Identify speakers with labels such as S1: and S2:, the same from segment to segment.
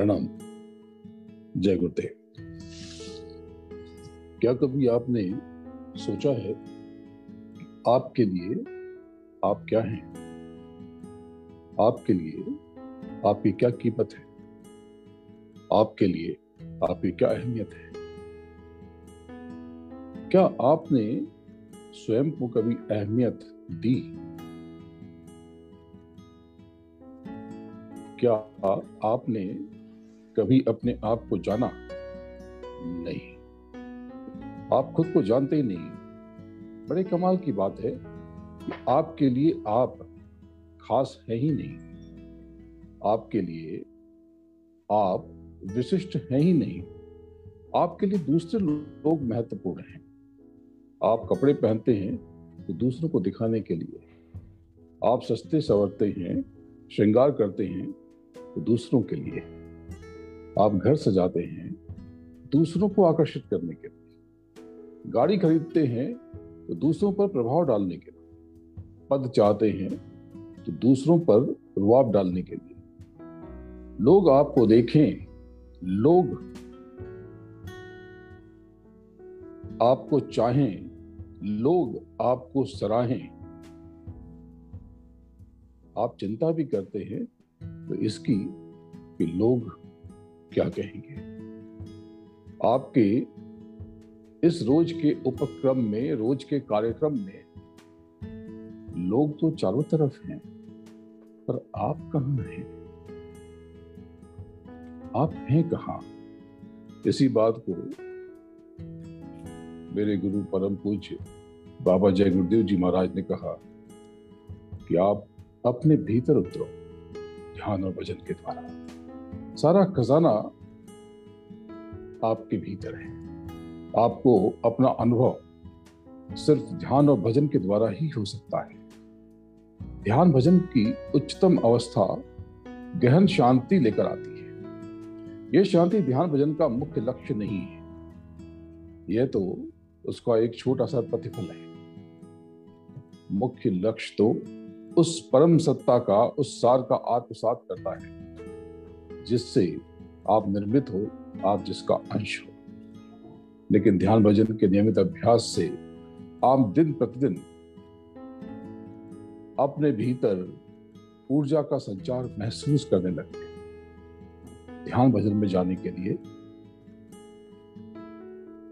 S1: प्रणाम। जय गुरुदेव। क्या कभी आपने सोचा है, आपके लिए आप क्या हैं? आपके लिए आपकी क्या कीमत है? आपके लिए आपकी क्या अहमियत है? क्या आपने स्वयं को कभी अहमियत दी? क्या आपने कभी अपने आप को जाना नहीं। आप खुद को जानते ही नहीं। बड़े कमाल की बात है कि आपके लिए आप खास है ही नहीं। आपके लिए आप विशिष्ट हैं ही नहीं। आपके लिए दूसरे लोग महत्वपूर्ण हैं। आप कपड़े पहनते हैं तो दूसरों को दिखाने के लिए। आप सस्ते संवरते हैं, श्रृंगार करते हैं तो दूसरों के लिए। आप घर सजाते हैं दूसरों को आकर्षित करने के लिए। गाड़ी खरीदते हैं तो दूसरों पर प्रभाव डालने के लिए। पद चाहते हैं तो दूसरों पर रुआब डालने के लिए। लोग आपको देखें, लोग आपको चाहें, लोग आपको सराहें। आप चिंता भी करते हैं तो इसकी कि लोग क्या कहेंगे? आपके इस रोज के उपक्रम में, रोज के कार्यक्रम में लोग तो चारों तरफ़ हैं, पर आप कहाँ हैं? आप हैं कहाँ? इसी बात को मेरे गुरु परम पूज्य बाबा जय गुरुदेव जी महाराज ने कहा कि आप अपने भीतर उतरो, ध्यान और भजन के द्वारा। सारा खजाना आपके भीतर है। आपको अपना अनुभव सिर्फ़ ध्यान और भजन के द्वारा ही हो सकता है। ध्यान भजन की उच्चतम अवस्था गहन शांति लेकर आती है। यह शांति ध्यान भजन का मुख्य लक्ष्य नहीं है। यह तो उसका एक छोटा सा प्रतिफल है। मुख्य लक्ष्य तो उस परम सत्ता का, उस सार का आत्मसात करता है। जिससे आप निर्मित हो, आप जिसका अंश हो। लेकिन ध्यान भजन के नियमित अभ्यास से आप दिन प्रतिदिन अपने भीतर ऊर्जा का संचार महसूस करने लगते हैं। ध्यान भजन में जाने के लिए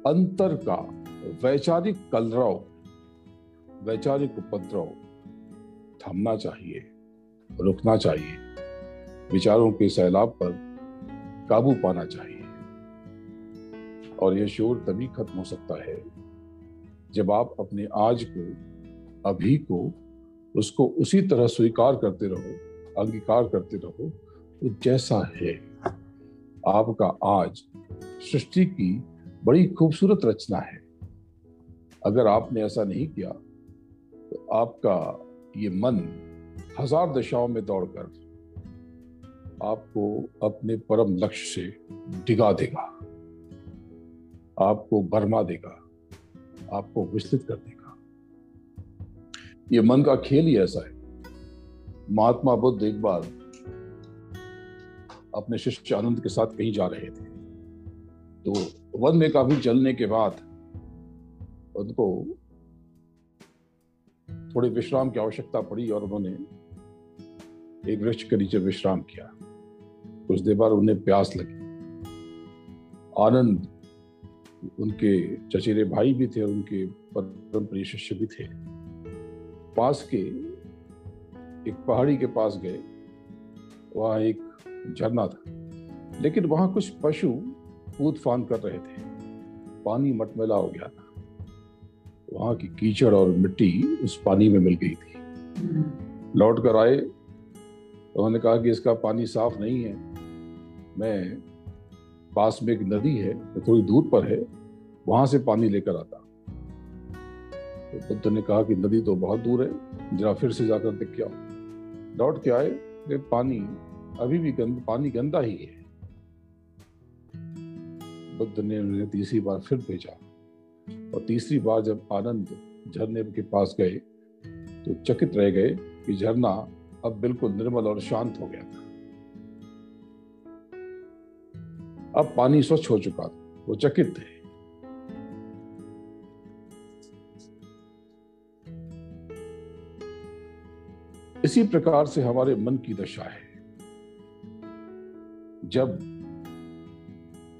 S1: अंतर का, वैचारिक कलरव, वैचारिक उपद्रव थमना चाहिए, रुकना चाहिए। विचारों के सैलाब पर काबू पाना चाहिए। और यह शोर तभी खत्म हो सकता है जब आप अपने आज को, अभी को, उसको उसी तरह स्वीकार करते रहो, अंगीकार करते रहो तो जैसा है। आपका आज सृष्टि की बड़ी खूबसूरत रचना है। अगर आपने ऐसा नहीं किया तो आपका ये मन हज़ार दिशाओं में दौड़कर आपको अपने परम लक्ष्य से डिगा देगा। आपको भरमा देगा। आपको विस्तृत कर देगा। ये मन का खेल ही ऐसा है। महात्मा बुद्ध एक बार अपने शिष्य आनंद के साथ कहीं जा रहे थे। तो वन में काफ़ी चलने के बाद उनको थोड़े विश्राम की आवश्यकता पड़ी और उन्होंने एक वृक्ष के नीचे विश्राम किया। कुछ देर बाद उन्हें प्यास लगी। आनंद उनके चचेरे भाई भी थे और उनके परम प्रिय शिष्य भी थे। पास के एक पहाड़ी के पास गए। वहाँ एक झरना था लेकिन वहाँ कुछ पशु कूद फान कर रहे थे। पानी मटमेला हो गया था। वहाँ की कीचड़ और मिट्टी उस पानी में मिल गई थी। लौट कर आए। उन्होंने कहा कि इसका पानी साफ़ नहीं है। मैं पास में एक नदी है तो थोड़ी दूर पर है, वहाँ से पानी लेकर आता। तो बुद्ध ने कहा कि नदी तो बहुत दूर है, जरा फिर से जाकर देख के आओ। लौट के आए पानी, अभी भी गंद, पानी गंदा ही है। बुद्ध ने उन्हें तीसरी बार फिर भेजा, और तीसरी बार जब आनंद झरने के पास गए तो चकित रह गए कि झरना अब बिल्कुल निर्मल और शांत हो गया था। अब पानी स्वच्छ हो चुका था। वो चकित थे। इसी प्रकार से हमारे मन की दशा है। जब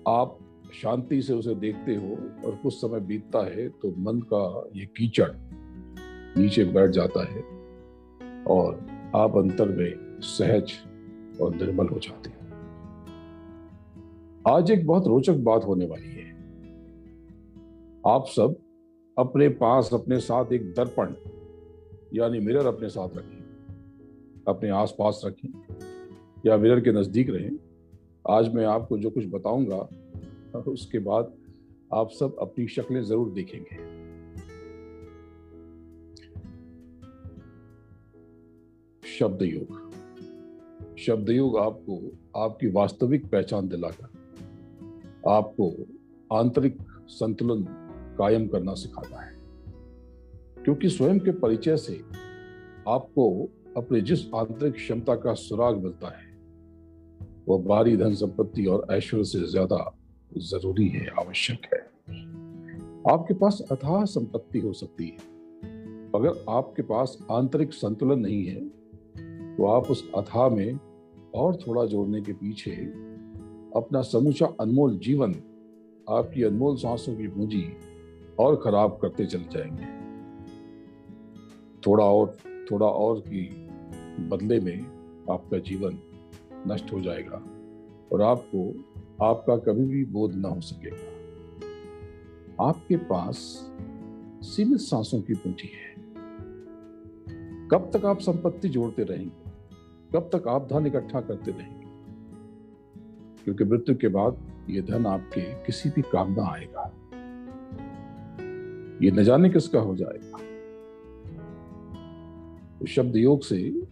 S1: आप शांति से उसे देखते हो और कुछ समय बीतता है तो मन का ये कीचड़ नीचे बैठ जाता है और आप अंतर में सहज और निर्मल हो जाते हैं। आज एक बहुत रोचक बात होने वाली है। आप सब अपने पास, अपने साथ एक दर्पण, यानी मिरर अपने साथ रखें, अपने आसपास रखें, या मिरर के नज़दीक रहें। आज मैं आपको जो कुछ बताऊँगा, उसके बाद आप सब अपनी शक्लें ज़रूर देखेंगे। शब्द योग शब्द योग आपको आपकी वास्तविक पहचान दिलाकर आपको आंतरिक संतुलन कायम करना सिखाता है। क्योंकि स्वयं के परिचय से आपको अपने जिस आंतरिक क्षमता का सुराग मिलता है, वह बाहरी धन संपत्ति और ऐश्वर्य से ज़्यादा ज़रूरी है, आवश्यक है। आपके पास अथाह संपत्ति हो सकती है। अगर आपके पास आंतरिक संतुलन नहीं है तो आप उस अथाह में और थोड़ा जोड़ने के पीछे अपना समूचा अनमोल जीवन, आपकी अनमोल सांसों की पूंजी और खराब करते चले जाएँगे। थोड़ा और थोड़ा और की बदले में आपका जीवन नष्ट हो जाएगा और आपको, आपका कभी भी बोध ना हो सकेगा। आपके पास सीमित सांसों की पूंजी है। कब तक आप संपत्ति जोड़ते रहेंगे? कब तक आप धन इकट्ठा करते रहेंगे? क्योंकि मृत्यु के बाद ये धन आपके किसी भी काम ना आएगा। ये न जाने किसका हो जाएगा। तो शब्द योग से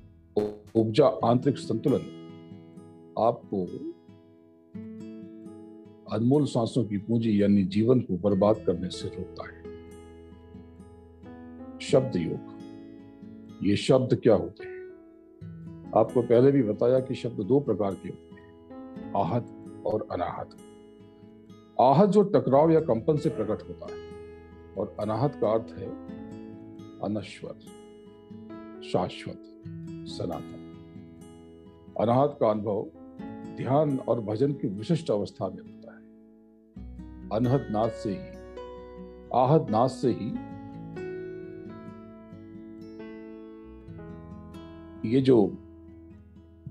S1: उपजा आंतरिक संतुलन आपको अनमोल सांसों की पूंजी यानी जीवन को बर्बाद करने से रोकता है। शब्द योग। ये शब्द क्या होते हैं? आपको पहले भी बताया कि शब्द दो प्रकार के होते आहत और अनाहत। आहत जो टकराव या कंपन से प्रकट होता है, और अनाहत का अर्थ है अनश्वर, शाश्वत, सनातन। अनाहत का अनुभव ध्यान और भजन की विशिष्ट अवस्था में होता है। अनहद नाथ से ही, आहत नाथ से ही ये जो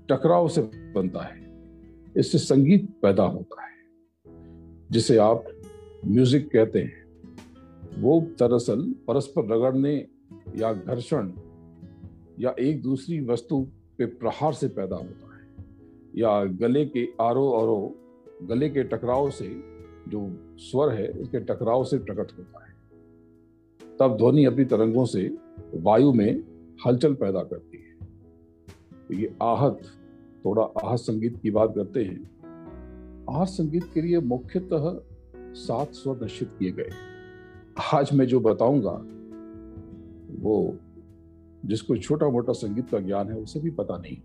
S1: टकराव से बनता है इससे संगीत पैदा होता है, जिसे आप म्यूज़िक कहते हैं। वो दरअसल परस्पर रगड़ने या घर्षण या एक दूसरी वस्तु पे प्रहार से पैदा होता है, या गले के आरो और, गले के टकराव से जो स्वर है, उसके टकराव से प्रकट होता है। तब ध्वनि अपनी तरंगों से वायु में हलचल पैदा करती है। तो ये आहत थोड़ा आहत संगीत की बात करते हैं। आहत संगीत के लिए मुख्यतः सात स्वर निश्चित किए गए। आज मैं जो बताऊँगा, वो जिसको छोटा मोटा संगीत का ज्ञान है, उसे भी पता नहीं।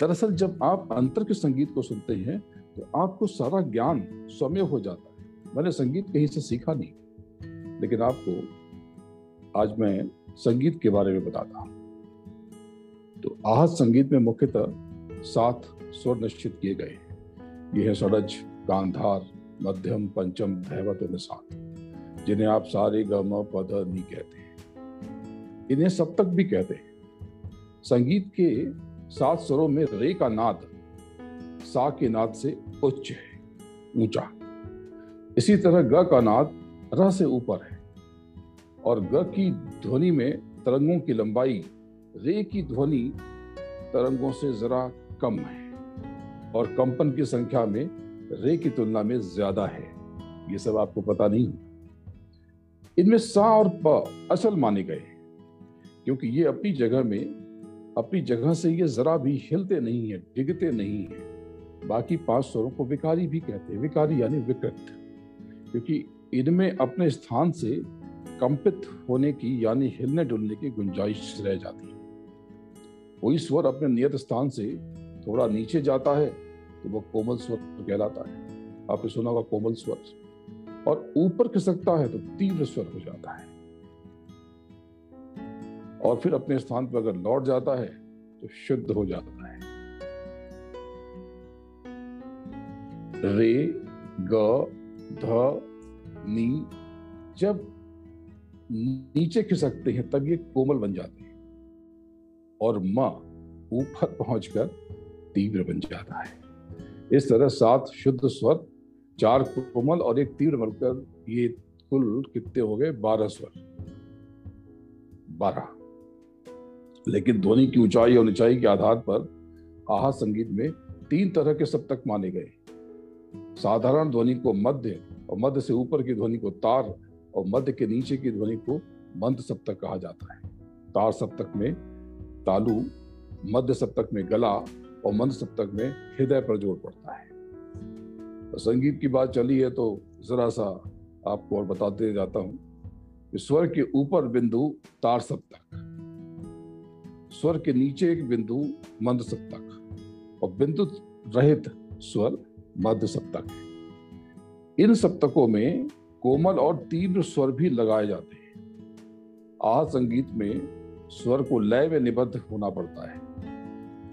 S1: दरअसल जब आप अंतर के संगीत को सुनते हैं तो आपको सारा ज्ञान स्वयं हो जाता है। मैंने संगीत कहीं से सीखा नहीं, लेकिन आपको आज मैं संगीत के बारे में बताता हूँ। तो आहत संगीत में मुख्यतः सात स्वर निश्चित किए गए ये है सड़ज, गांधार, मध्यम, पंचम, धैवत सात जिन्हें आप सारे गम, पद, नी कहते हैं। इन्हें सप्तक भी कहते हैं। संगीत के सात स्वरों में रे का नाद, सा के नाद से उच्च है, ऊँचा। इसी तरह ग का नाद र से ऊपर है और ग की ध्वनि में तरंगों की लंबाई रे की ध्वनि तरंगों से जरा कम है और कंपन की संख्या में रे की तुलना में ज़्यादा है। ये सब आपको पता नहीं इनमें सा और प असल माने गए क्योंकि ये अपनी जगह में, अपनी जगह से ये जरा भी हिलते नहीं है, डिगते नहीं है। बाकी पाँच स्वरों को विकारी भी कहते हैं। विकारी यानी विकृत, क्योंकि इनमें अपने स्थान से कंपित होने की, यानी हिलने डुलने की गुंजाइश रह जाती है। कोई स्वर अपने नियत स्थान से थोड़ा नीचे जाता है तो वह कोमल स्वर कहलाता है। आपने सुना होगा कोमल स्वर। और ऊपर खिसकता है तो तीव्र स्वर हो जाता है। और फिर अपने स्थान पर अगर लौट जाता है तो शुद्ध हो जाता है। रे, ग, ध, नी जब नीचे खिसकते हैं तब ये कोमल बन जाते हैं। और माँ ऊपर पहुंचकर तीव्र बन जाता है। इस तरह सात शुद्ध स्वर, चार कोमल और एक तीव्र बनकर ये कुल कितने हो गए? बारह स्वर। बारह। लेकिन ध्वनि की ऊंचाई और ऊंचाई के आधार पर आहा संगीत में तीन तरह के सप्तक माने गए। साधारण ध्वनि को मध्य और मध्य से ऊपर की ध्वनि को तार और मध्य के नीचे की ध्वनि को मंद सप्तक कहा जाता है। तार सप्तक में तालु मध्य सप्तक में गला और मंद सप्तक में हृदय पर ज़ोर पड़ता है। तो संगीत की बात चली है तो जरा सा आपको और बताते जाता हूँ कि स्वर के ऊपर बिंदु तार सप्तक स्वर के नीचे एक बिंदु मंद सप्तक और बिंदु रहित स्वर मध्य सप्तक इन सप्तकों में कोमल और तीव्र स्वर भी लगाए जाते हैं। आह संगीत में स्वर को लय में निबद्ध होना पड़ता है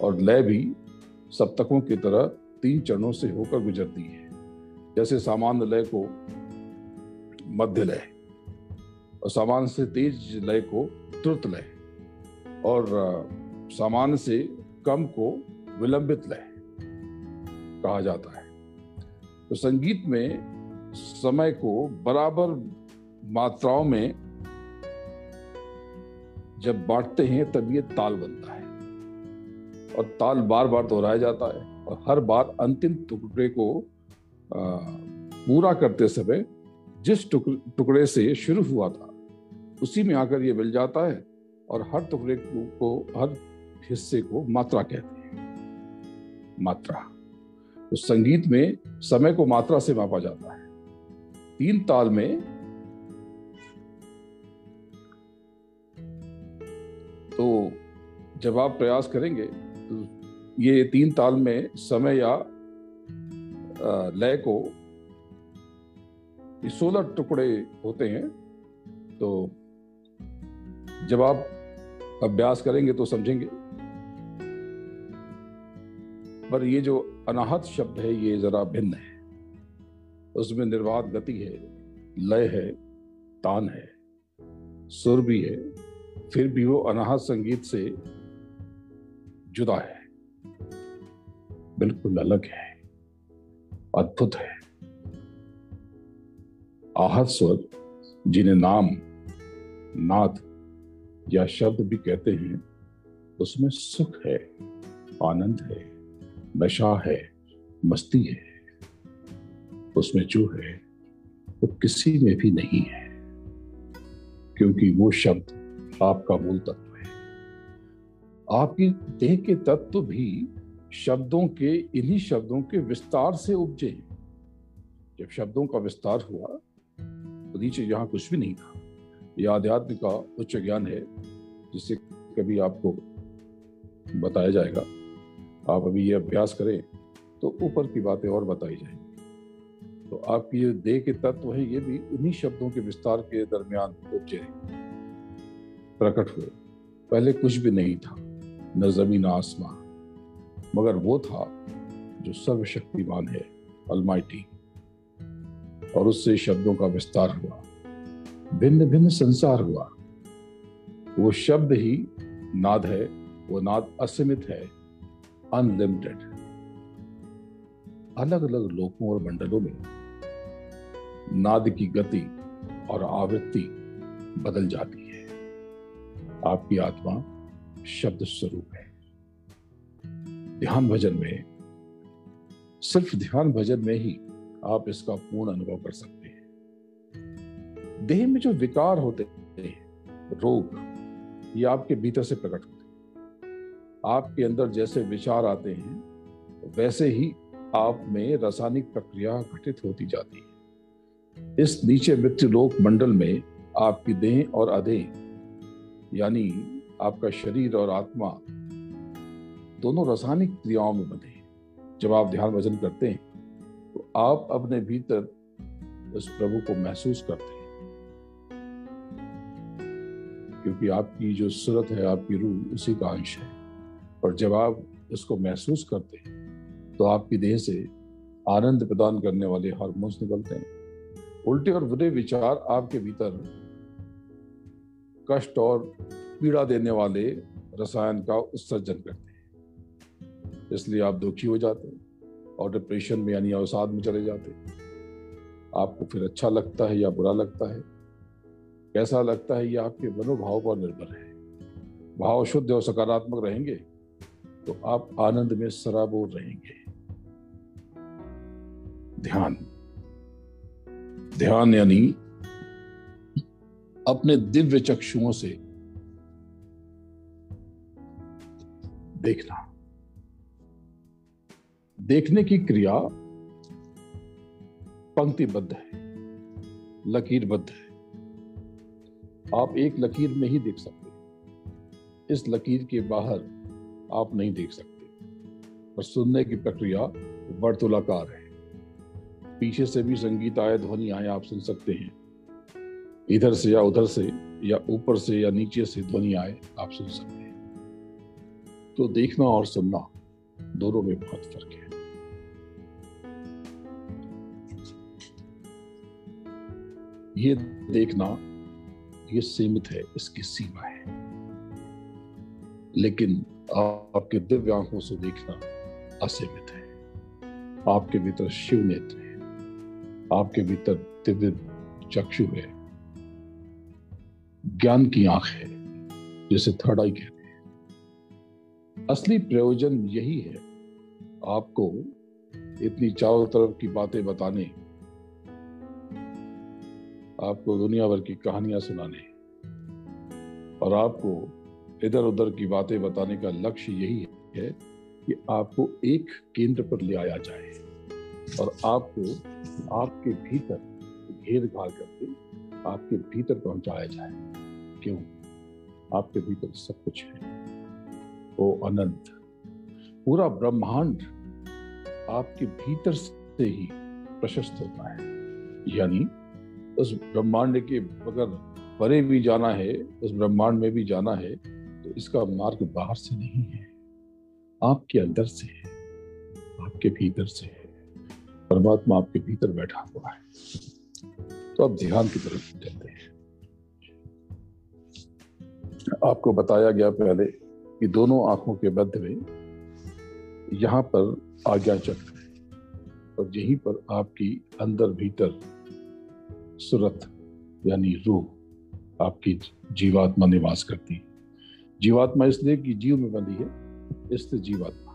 S1: और लय भी सप्तकों की तरह तीन चरणों से होकर गुजरती है। जैसे सामान्य लय को मध्य लय और सामान्य से तेज लय को त्रुत लय और सामान्य से कम को विलंबित लय कहा जाता है। तो संगीत में समय को बराबर मात्राओं में जब बांटते हैं, तब ये ताल बनता है। और ताल बार बार दोहराया जाता है और हर बार अंतिम टुकड़े को पूरा करते समय जिस टुकड़े से शुरू हुआ था, उसी में आकर ये मिल जाता है और हर टुकड़े को हर हिस्से को मात्रा कहते हैं। मात्रा। तो संगीत में समय को मात्रा से मापा जाता है। तीन ताल में तो जब आप प्रयास करेंगे तो ये तीन ताल में समय या लय को सोलह टुकड़े होते हैं। तो जब आप अभ्यास करेंगे तो समझेंगे। पर ये जो अनाहत शब्द है, ये जरा भिन्न है। उसमें निर्वात गति है, लय है, तान है, सुर भी है। फिर भी वो अनाहत संगीत से जुदा है। बिल्कुल अलग है, अद्भुत है। आहत स्वर, जिन्हें नाम, नाद या शब्द भी कहते हैं, उसमें सुख है, आनंद है, नशा है, मस्ती है। उसमें जो है, वो किसी में भी नहीं है, क्योंकि वो शब्द आपका मूल तत्व है। आपकी देह के तत्व भी शब्दों के, इन्हीं शब्दों के विस्तार से उपजे हैं। जब शब्दों का विस्तार हुआ तो नीचे यहाँ कुछ भी नहीं था। यह आध्यात्म का उच्च ज्ञान है, जिसे कभी आपको बताया जाएगा। आप अभी ये अभ्यास करें तो ऊपर की बातें और बताई जाएँगी। तो आपकी ये देह के तत्व है, ये भी उन्हीं शब्दों के विस्तार के दरमियान उपजे प्रकट हुए। पहले कुछ भी नहीं था, न ज़मीन आसमां मगर वो था जो सर्वशक्तिमान है अलमाइटी और उससे शब्दों का विस्तार हुआ भिन्न भिन्न संसार हुआ। वो शब्द ही नाद है, वो नाद असीमित है अनलिमिटेड अलग अलग लोकों और मंडलों में नाद की गति और आवृत्ति बदल जाती आपकी आत्मा शब्द स्वरूप है। ध्यान भजन में, सिर्फ़ ध्यान भजन में ही आप इसका पूर्ण अनुभव कर सकते हैं। देह में जो विकार होते हैं, रोग, ये आपके भीतर से प्रकट होते हैं। आपके अंदर जैसे विचार आते हैं, वैसे ही आप में रासायनिक प्रक्रिया घटित होती जाती है। इस नीचे मृत्यु लोक मंडल में आपकी देह और अधेह यानी आपका शरीर और आत्मा दोनों रासायनिक क्रियाओं में बंधे जब आप ध्यान भजन करते हैं तो आप अपने भीतर उस प्रभु को महसूस करते हैं। क्योंकि आपकी जो सूरत है, आपकी रूह, उसी का अंश है। और जब आप इसको महसूस करते हैं तो आपकी देह से आनंद प्रदान करने वाले हार्मोन्स निकलते हैं। उल्टे और बुरे विचार आपके भीतर कष्ट और पीड़ा देने वाले रसायन का उत्सर्जन करते हैं। इसलिए आप दुखी हो जाते हैं और डिप्रेशन में यानी अवसाद में चले जाते हैं। आपको फिर अच्छा लगता है या बुरा लगता है? कैसा लगता है ये आपके मनोभाव पर निर्भर है। भाव शुद्ध और सकारात्मक रहेंगे तो आप आनंद में सराबोर रहेंगे। ध्यान। ध्यान यानी अपने दिव्य चक्षुओं से देखना। देखने की क्रिया पंक्तिबद्ध है, लकीरबद्ध है। आप एक लकीर में ही देख सकते इस लकीर के बाहर आप नहीं देख सकते। पर सुनने की प्रक्रिया वर्तुलाकार है। पीछे से भी संगीत आए ध्वनि आए, आप सुन सकते हैं। इधर से या उधर से या ऊपर से या नीचे से ध्वनि आए, आप सुन सकते हैं। तो देखना और सुनना, दोनों में बहुत फ़र्क है। ये देखना, ये सीमित है, इसकी सीमा है। लेकिन आपके दिव्य आँखों से देखना असीमित है। आपके भीतर शिव नेत्र है। आपके भीतर दिव्य चक्षु है। ज्ञान की आँख है, जिसे थर्ड आई कहते हैं। असली प्रयोजन यही है, आपको इतनी चारों तरफ़ की बातें बताने, आपको दुनिया भर की कहानियाँ सुनाने, और आपको इधर उधर की बातें बताने का लक्ष्य यही है कि आपको एक केंद्र पर ले आया जाए, और आपको आपके भीतर घेर घाल करके आपके भीतर पहुँचाया जाए। क्यों? आपके भीतर सब कुछ है। वो अनंत, पूरा ब्रह्मांड आपके भीतर से ही प्रशस्त होता है। यानी, उस ब्रह्मांड के अगर परे भी जाना है, उस ब्रह्मांड में भी जाना है तो इसका मार्ग बाहर से नहीं है। आपके अंदर से है, आपके भीतर से है। परमात्मा आपके भीतर बैठा हुआ है। तो अब ध्यान की तरफ़ चलते हैं। आपको बताया गया पहले कि दोनों आँखों के मध्य में यहाँ पर आज्ञा चक्र है और यहीं पर आपकी अंदर भीतर सुरत, यानी रूह, आपकी जीवात्मा निवास करती है। जीवात्मा इसलिए कि जीव में बंधी है इसलिए जीवात्मा।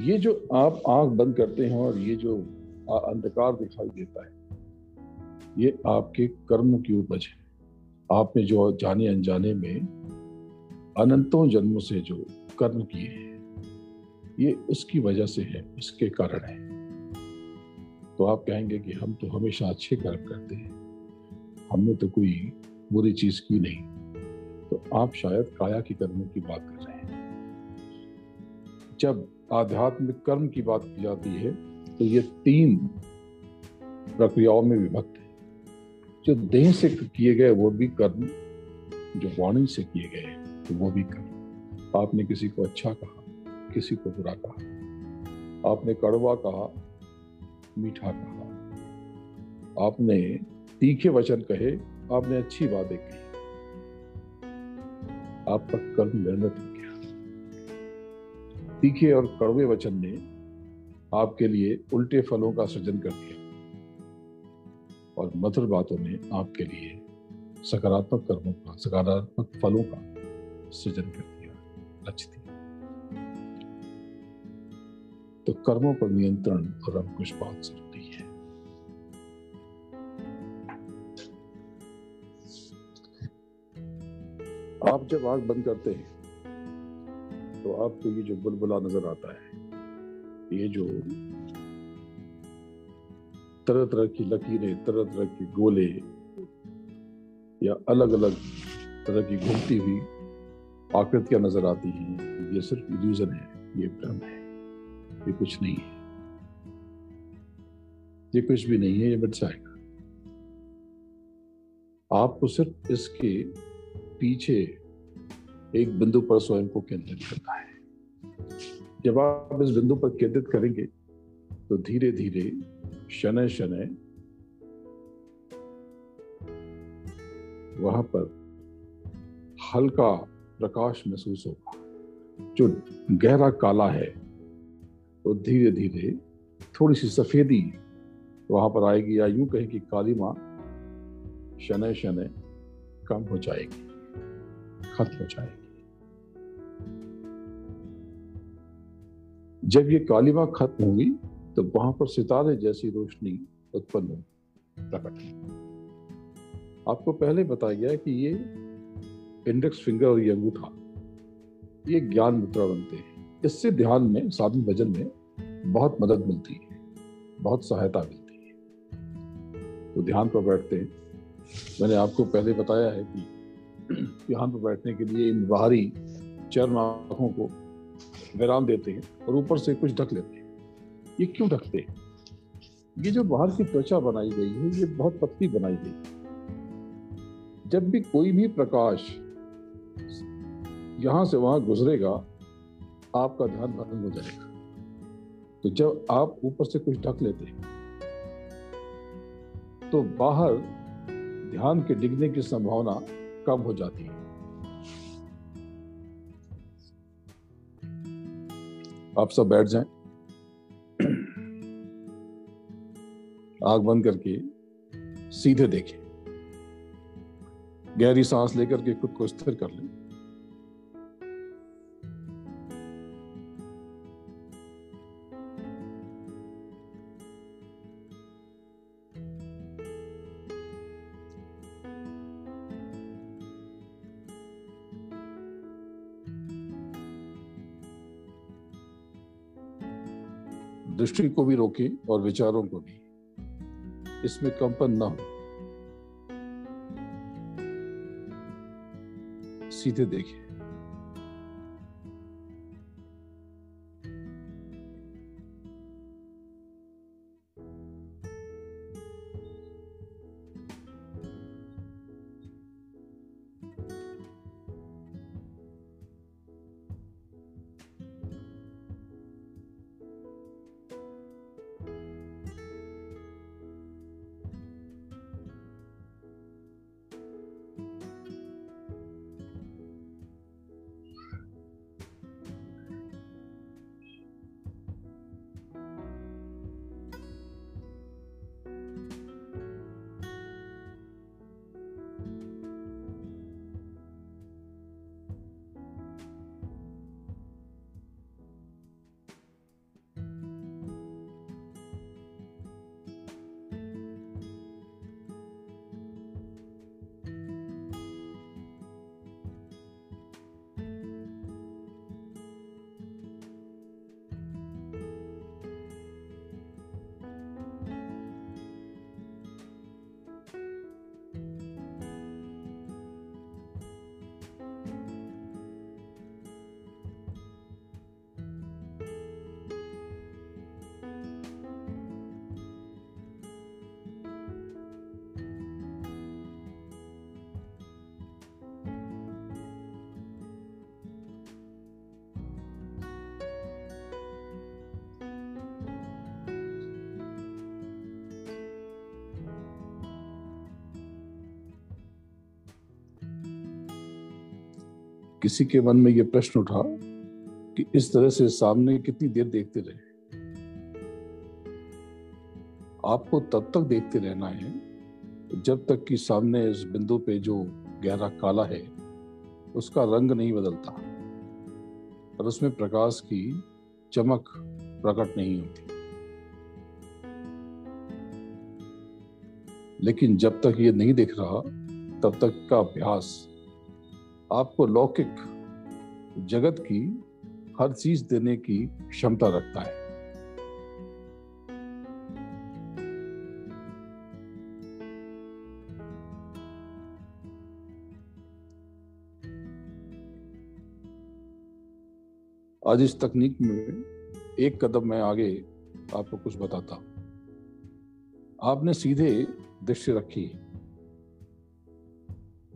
S1: ये जो आप आँख बंद करते हैं और ये जो अंधकार दिखाई देता है, ये आपके कर्म की उपज है। आपने जो जाने अनजाने में अनंतों जन्मों से जो कर्म किए हैं, ये उसकी वजह से है इसके कारण है। तो आप कहेंगे कि हम तो हमेशा अच्छे कर्म करते हैं। हमने तो कोई बुरी चीज़ की नहीं। तो आप शायद काया की कर्मों की बात कर रहे हैं। जब आध्यात्मिक कर्म की बात की जाती है तो ये तीन प्रक्रियाओं में विभक्त जो देह से किए गए वो भी कर्म, जो वाणी से किए गए तो वो भी कर्म। आपने किसी को अच्छा कहा, किसी को बुरा कहा, आपने कड़वा कहा, मीठा कहा, आपने तीखे वचन कहे, आपने अच्छी बातें कही, आपका कर्म मेहनत हो गया। तीखे और कड़वे वचन ने आपके लिए उल्टे फलों का सृजन कर दिया। और मधुर बातों ने आपके लिए सकारात्मक कर्मों का, सकारात्मक फलों का सृजन कर दिया दिया। तो कर्मों पर नियंत्रण और अंकुश बहुत ज़रूरी है। आप जब आग बंद करते हैं तो आपको ये जो बुलबुला नज़र आता है, ये जो तरह तरह की लकीरें तरह तरह की गोले या अलग अलग तरह की घूमती हुई आकृतियाँ नज़र आती हैं? ये सिर्फ़ इल्यूजन है, ये भ्रम है, ये कुछ नहीं है। ये कुछ भी नहीं है, ये मिट जाएगा। आपको सिर्फ़ इसके पीछे एक बिंदु पर स्वयं को केंद्रित करना है। जब आप इस बिंदु पर केंद्रित करेंगे तो धीरे धीरे शनय शनय वहाँ पर हल्का प्रकाश महसूस होगा। जो गहरा काला है तो धीरे धीरे थोड़ी सी सफेदी वहाँ पर आएगी या यूँ कहें कि काली माँ शनय शनय कम हो जाएगी, खत्म हो जाएगी। जब ये काली माँ खत्म होगी तो वहाँ पर सितारे जैसी रोशनी उत्पन्न प्रकट आपको पहले बताया गया कि ये इंडेक्स फिंगर और ये अंगूठा, ये ज्ञान मुद्रा बनते हैं। इससे ध्यान में, साधन भजन में बहुत मदद मिलती है, बहुत सहायता मिलती है। तो ध्यान पर बैठते हैं। मैंने आपको पहले बताया है कि ध्यान पर बैठने के लिए इन बाहरी चरण आँखों को विराम देते हैं और ऊपर से कुछ ढक लेते हैं। ये क्यों हैं ये जो बाहर की त्वचा बनाई गई है, ये बहुत पतली बनाई गई जब भी कोई भी प्रकाश यहाँ से वहाँ गुजरेगा, आपका ध्यान भंग हो जाएगा। तो जब आप ऊपर से कुछ ढक लेते हैं तो बाहर ध्यान के डिगने की संभावना कम हो जाती है। आप सब बैठ जाएँ। आग बंद करके सीधे देखें। गहरी सांस लेकर के खुद को स्थिर कर लें। दृष्टि को भी रोके और विचारों को भी। इसमें कंपन ना हो। सीधे देखें किसी के मन में यह प्रश्न उठा कि इस तरह से सामने कितनी देर देखते रहे? आपको तब तक देखते रहना है जब तक कि सामने इस बिंदु पे जो गहरा काला है, उसका रंग नहीं बदलता और उसमें प्रकाश की चमक प्रकट नहीं होती। लेकिन जब तक ये नहीं दिख रहा, तब तक का अभ्यास आपको लौकिक जगत की हर चीज़ देने की क्षमता रखता है। आज इस तकनीक में एक कदम मैं आगे आपको कुछ बताता आपने सीधे दृष्टि रखी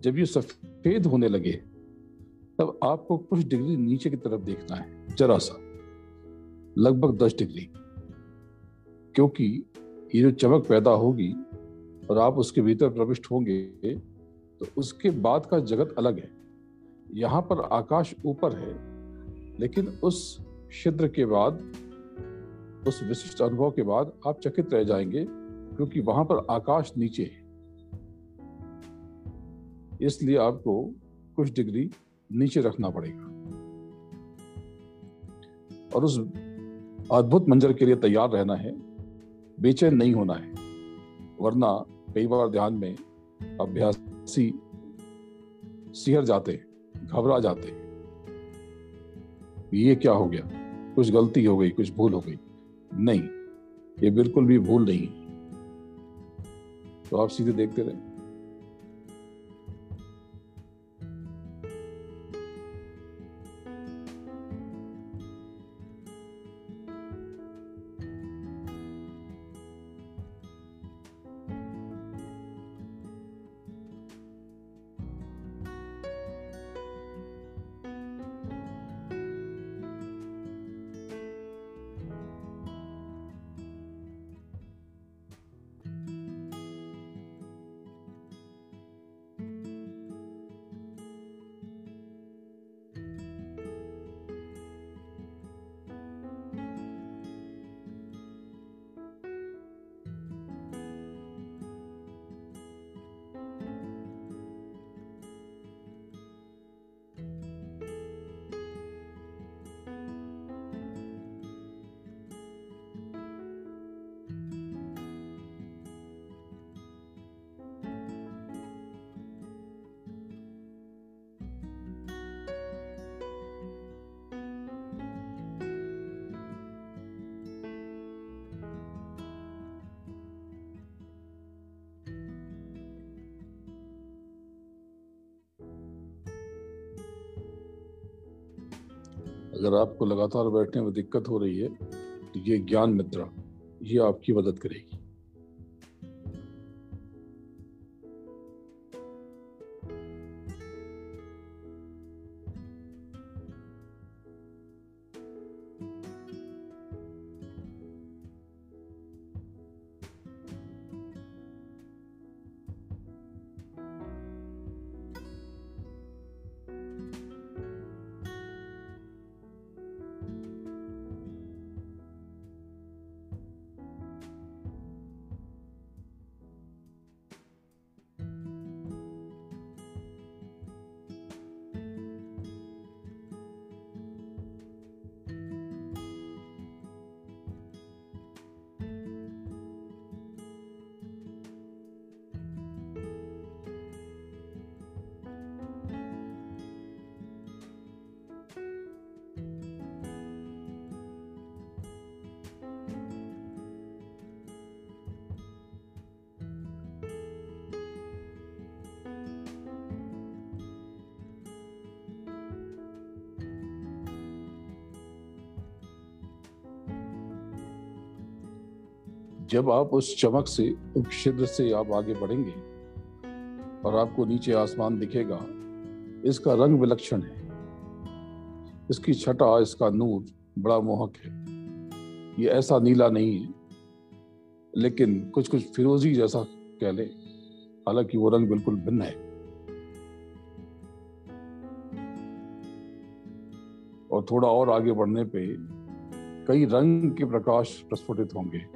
S1: जब ये सफ़ेद होने लगे, तब आपको कुछ डिग्री नीचे की तरफ़ देखना है, जरा सा। लगभग दस डिग्री। क्योंकि ये जो चमक पैदा होगी और आप उसके भीतर प्रविष्ट होंगे तो उसके बाद का जगत अलग है। यहाँ पर आकाश ऊपर है, लेकिन उस छिद्र के बाद, उस विशिष्ट अनुभव के बाद आप चकित रह जाएँगे, क्योंकि वहाँ पर आकाश नीचे है। इसलिए आपको कुछ डिग्री नीचे रखना पड़ेगा। और उस अद्भुत मंजर के लिए तैयार रहना है, बेचैन नहीं होना है, वरना कई बार ध्यान में अभ्यासी सिहर जाते, घबरा जाते। ये क्या हो गया? कुछ गलती हो गई, कुछ भूल हो गई। नहीं, ये बिल्कुल भी भूल नहीं। तो आप सीधे देखते रहे। आपको लगातार बैठने में दिक्कत हो रही है तो ये ज्ञान मित्रा, ये आपकी मदद करेगी। जब आप उस चमक से छिद्र से आप आगे बढ़ेंगे और आपको नीचे आसमान दिखेगा, इसका रंग विलक्षण है। इसकी छटा, इसका नूर बड़ा मोहक है। ये ऐसा नीला नहीं है, लेकिन कुछ कुछ फिरोजी जैसा कह ले, हालाँकि वो रंग बिल्कुल भिन्न है। और थोड़ा और आगे बढ़ने पे कई रंग के प्रकाश प्रस्फुटित होंगे।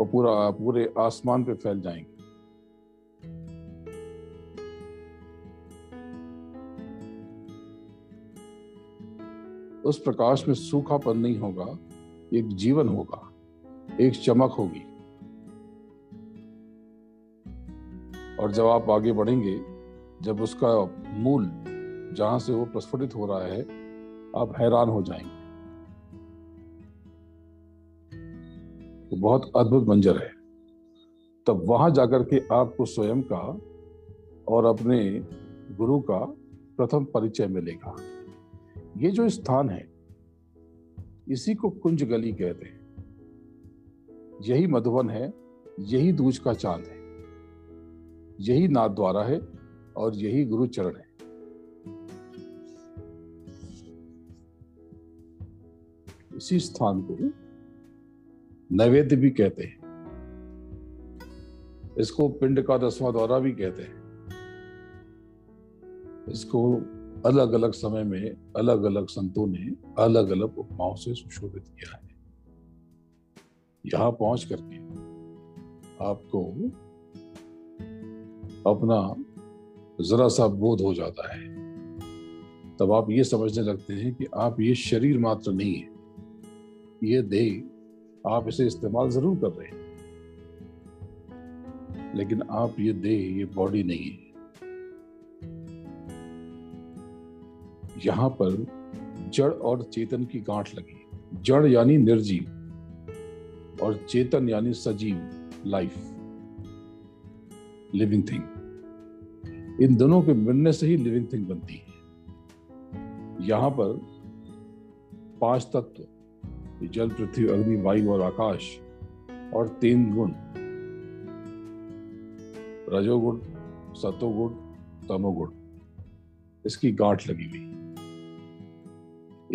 S1: और पूरा, पूरे आसमान पे फैल जाएँगे। उस प्रकाश में सूखापन नहीं होगा एक जीवन होगा, एक चमक होगी। और जब आप आगे बढ़ेंगे, जब उसका मूल जहाँ से वो प्रस्फुटित हो रहा है, आप हैरान हो जाएँगे। तो बहुत अद्भुत मंजर है। तब वहाँ जाकर के आपको स्वयं का और अपने गुरु का प्रथम परिचय मिलेगा। ये जो स्थान है, इसी को कुंज गली कहते हैं। यही मधुबन है, यही दूज का चाँद है। यही नाथ द्वारा है और यही गुरु चरण है। इसी स्थान को नैवेद्य भी कहते हैं। इसको पिंड का दसवां द्वारा भी कहते हैं। इसको अलग अलग समय में अलग अलग संतों ने अलग अलग उपमाओं से सुशोभित किया है। यहाँ पहुँच करके आपको अपना जरा सा बोध हो जाता है। तब आप ये समझने लगते हैं कि आप ये शरीर मात्र नहीं है। ये देह आप इसे इस्तेमाल ज़रूर कर रहे हैं। लेकिन आप ये देह, ये बॉडी नहीं है। यहाँ पर जड़ और चेतन की गांठ लगी। जड़ यानी निर्जीव और चेतन यानी सजीव लाइफ लिविंग थिंग इन दोनों के मिलने से ही लिविंग थिंग बनती है। यहाँ पर पाँच तत्व जल, पृथ्वी, अग्नि, वायु और आकाश और तीन गुण। रजोगुण, सतोगुण, तमोगुण। इसकी गांठ लगी हुई।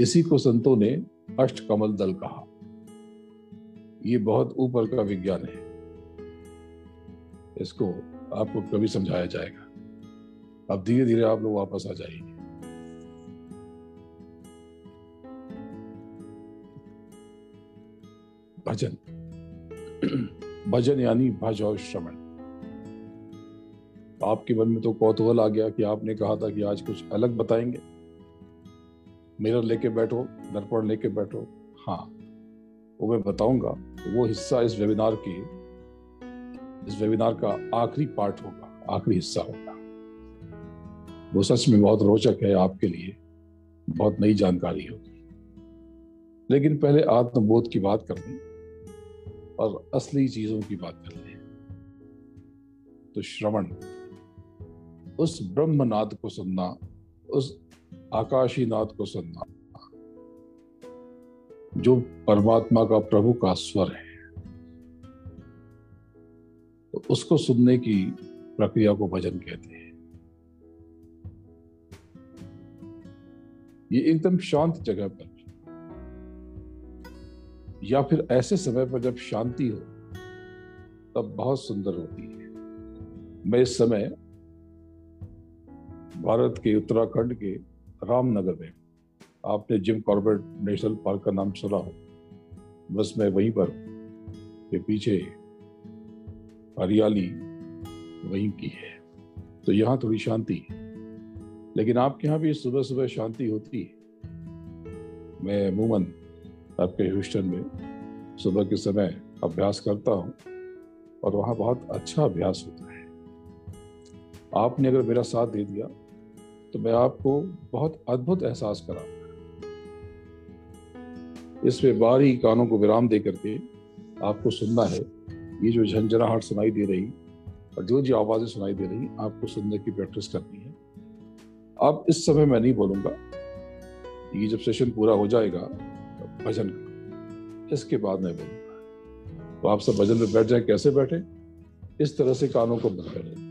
S1: इसी को संतों ने अष्ट कमल दल कहा। ये बहुत ऊपर का विज्ञान है। इसको आपको कभी समझाया जाएगा। अब धीरे धीरे आप लोग वापस आ जाएँगे भजन। भजन यानी भज और श्रवण। आपके मन में तो कौतूहल आ गया कि आपने कहा था कि आज कुछ अलग बताएँगे। मिरर लेके बैठो, दर्पण लेके बैठो। हाँ वो मैं बताऊँगा। वो हिस्सा इस वेबिनार के, इस वेबिनार का आखिरी पार्ट होगा, आखिरी हिस्सा होगा। वो सच में बहुत रोचक है आपके लिए, बहुत नई जानकारी होगी। लेकिन पहले आत्मबोध की बात कर लें और असली चीज़ों की बात कर लें तो श्रवण, उस ब्रह्मनाद को सुनना, उस आकाशी नाद को सुनना, जो परमात्मा का प्रभु का स्वर है। तो उसको सुनने की प्रक्रिया को भजन कहते हैं। ये एकदम शांत जगह पर या फिर ऐसे समय पर जब शांति हो, तब बहुत सुंदर होती है। मैं इस समय भारत के उत्तराखंड के रामनगर में, आपने जिम कॉर्बेट नेशनल पार्क का नाम सुना हो, बस मैं वहीं पर के पीछे हरियाली वहीं की है। तो यहाँ थोड़ी शांति लेकिन आपके यहाँ भी सुबह सुबह शांति होती है। मैं अमूमन आपके ह्यूस्टन में सुबह के समय अभ्यास करता हूँ और वहाँ बहुत अच्छा अभ्यास होता है। आपने अगर मेरा साथ दे दिया तो मैं आपको बहुत अद्भुत एहसास करा इसमें बारी कानों को विराम दे करके आपको सुनना है। ये जो झंझनाहट सुनाई दे रही और जो जो आवाज़ें सुनाई दे रही, आपको सुनने की प्रैक्टिस करनी है। अब इस समय मैं नहीं बोलूँगा। ये जब सेशन पूरा हो जाएगा भजन। इसके बाद मैं बोलूँगा तो आप सब भजन में बैठ जाए, कैसे बैठे? इस तरह से कानों को बंद करें।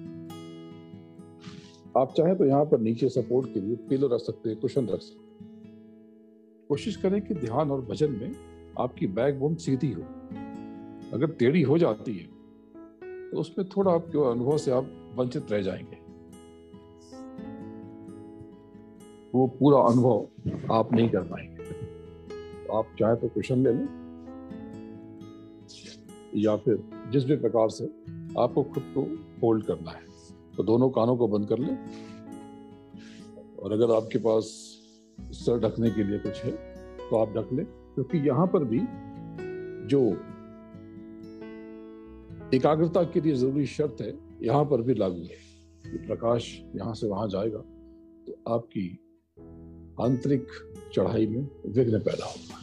S1: आप चाहे तो यहाँ पर नीचे सपोर्ट के लिए पिलो रख सकते हैं, कुशन रख सकते हैं। कोशिश करें कि ध्यान और भजन में आपकी बैकबोन सीधी हो। अगर टेढ़ी हो जाती है तो उसमें थोड़ा आपके अनुभव से आप वंचित रह जाएँगे। वो पूरा अनुभव आप नहीं कर पाएँगे। आप चाहे तो क्वेश्चन ले लें, या फिर जिस भी प्रकार से आपको खुद को होल्ड करना है तो दोनों कानों को बंद कर लें। और अगर आपके पास सर ढकने के लिए कुछ है तो आप ढक लें, क्योंकि यहाँ पर भी जो एकाग्रता के लिए ज़रूरी शर्त है, यहाँ पर भी लागू है। प्रकाश यहाँ से वहाँ जाएगा तो आपकी आंतरिक चढ़ाई में विघ्न पैदा होगा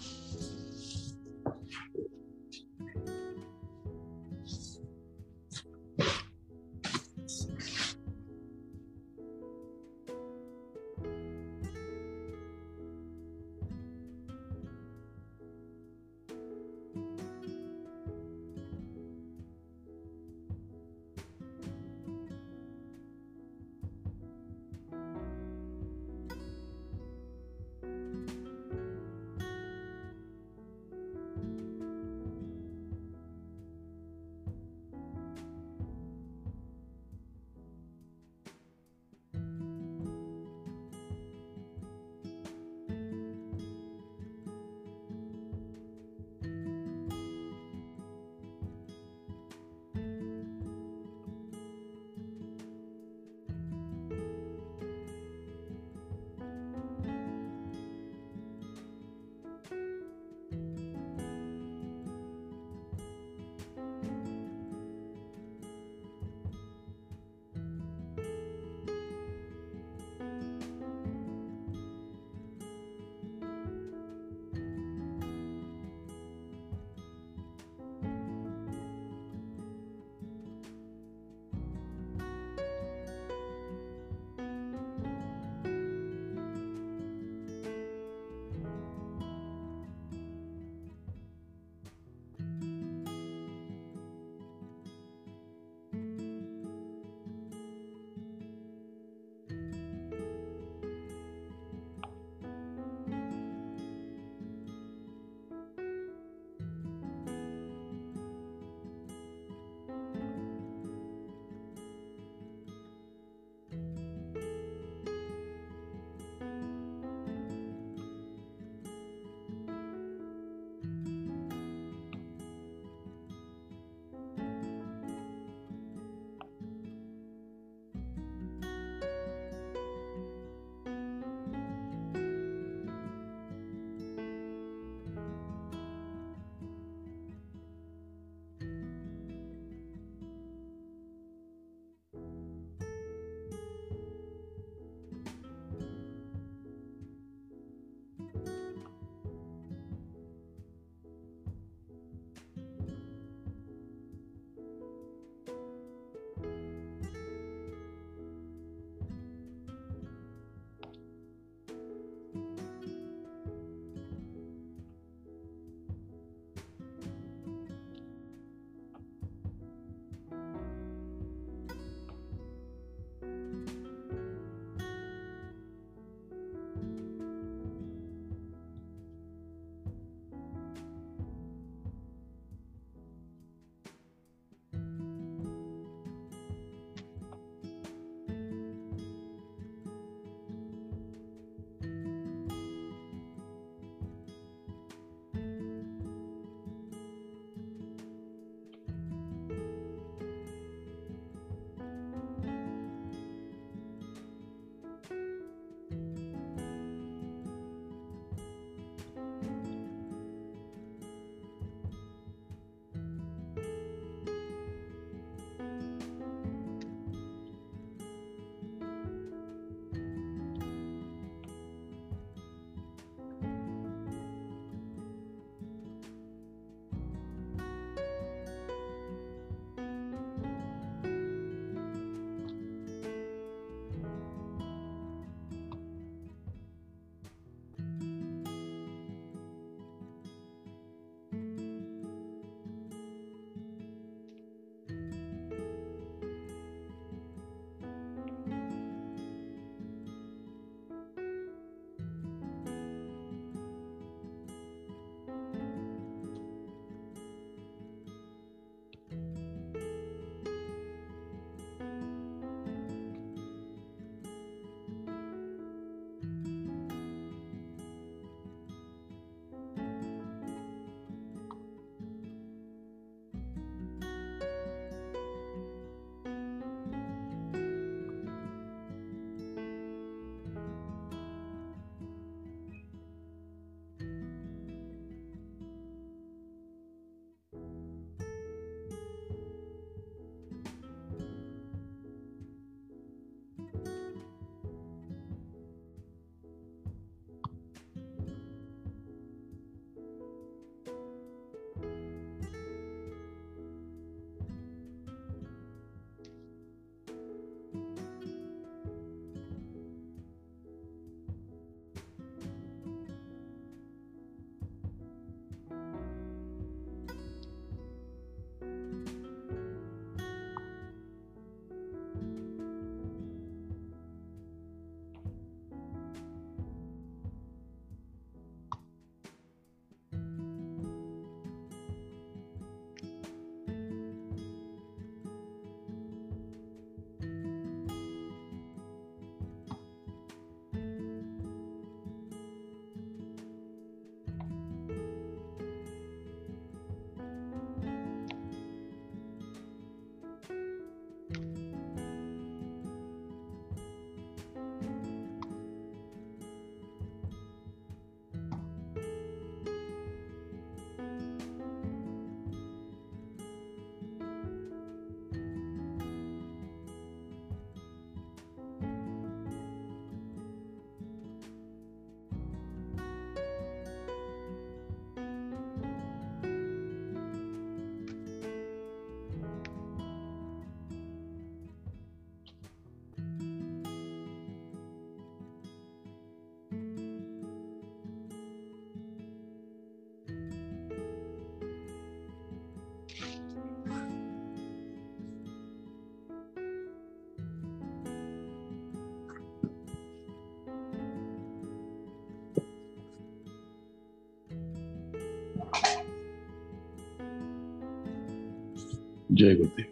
S1: जय गुरुदेव।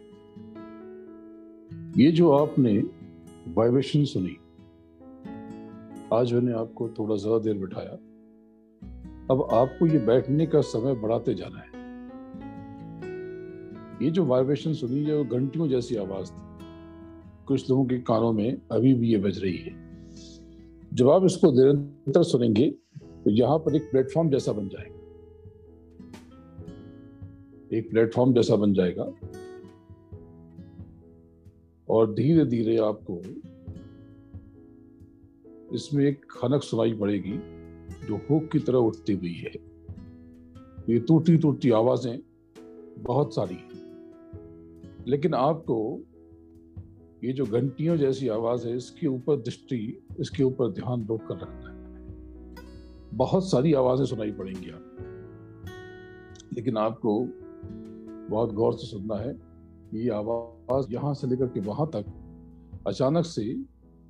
S1: ये जो आपने वाइब्रेशन सुनी, आज मैंने आपको थोड़ा ज़्यादा देर बिठाया। अब आपको ये बैठने का समय बढ़ाते जाना है। ये जो वाइब्रेशन सुनी है वो घंटियों जैसी आवाज़ थी। कुछ लोगों के कानों में अभी भी ये बज रही है। जब आप इसको निरंतर सुनेंगे तो यहाँ पर एक प्लेटफॉर्म जैसा बन जाएगा। एक प्लेटफॉर्म जैसा बन जाएगा। और धीरे धीरे आपको इसमें एक खनक सुनाई पड़ेगी जो हुक की तरह उठती हुई है। ये टूटी टूटी आवाज़ें बहुत सारी हैं। लेकिन आपको ये जो घंटियों जैसी आवाज़ है, इसके ऊपर दृष्टि, इसके ऊपर ध्यान रोक कर रखना है। बहुत सारी आवाज़ें सुनाई पड़ेंगी आप लेकिन आपको बहुत गौर से सुनना है। ये आवाज़ यहाँ से लेकर के वहाँ तक अचानक से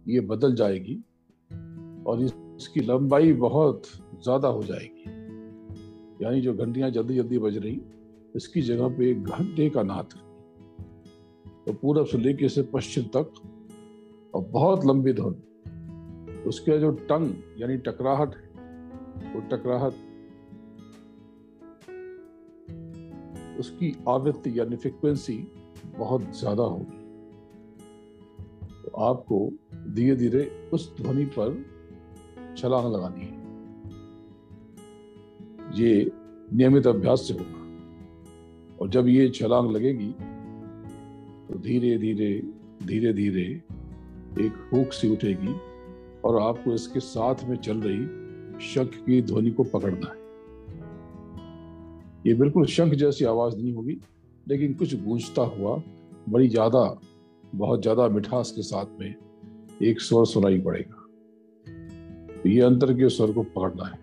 S1: ये बदल जाएगी और इसकी लंबाई बहुत ज़्यादा हो जाएगी। यानी जो घंटियाँ जल्दी जल्दी बज रही, इसकी जगह पे एक घंटे का नाथ तो पूरब से लेके से पश्चिम तक और बहुत लंबी धुन उसके जो टंग, यानी टकराहट है, वो टकराहट उसकी आवृत्ति यानी फ्रिक्वेंसी बहुत ज़्यादा होगी तो आपको धीरे धीरे उस ध्वनि पर छलांग लगानी है। ये नियमित अभ्यास से होगा। और जब ये छलांग लगेगी तो धीरे धीरे धीरे धीरे एक हुक सी उठेगी और आपको इसके साथ में चल रही शंख की ध्वनि को पकड़ना है। ये बिल्कुल शंख जैसी आवाज़ नहीं होगी। लेकिन कुछ गूंजता हुआ बड़ी ज़्यादा, बहुत ज़्यादा मिठास के साथ में एक स्वर सुनाई पड़ेगा। तो ये अंतर के स्वर को पकड़ना है।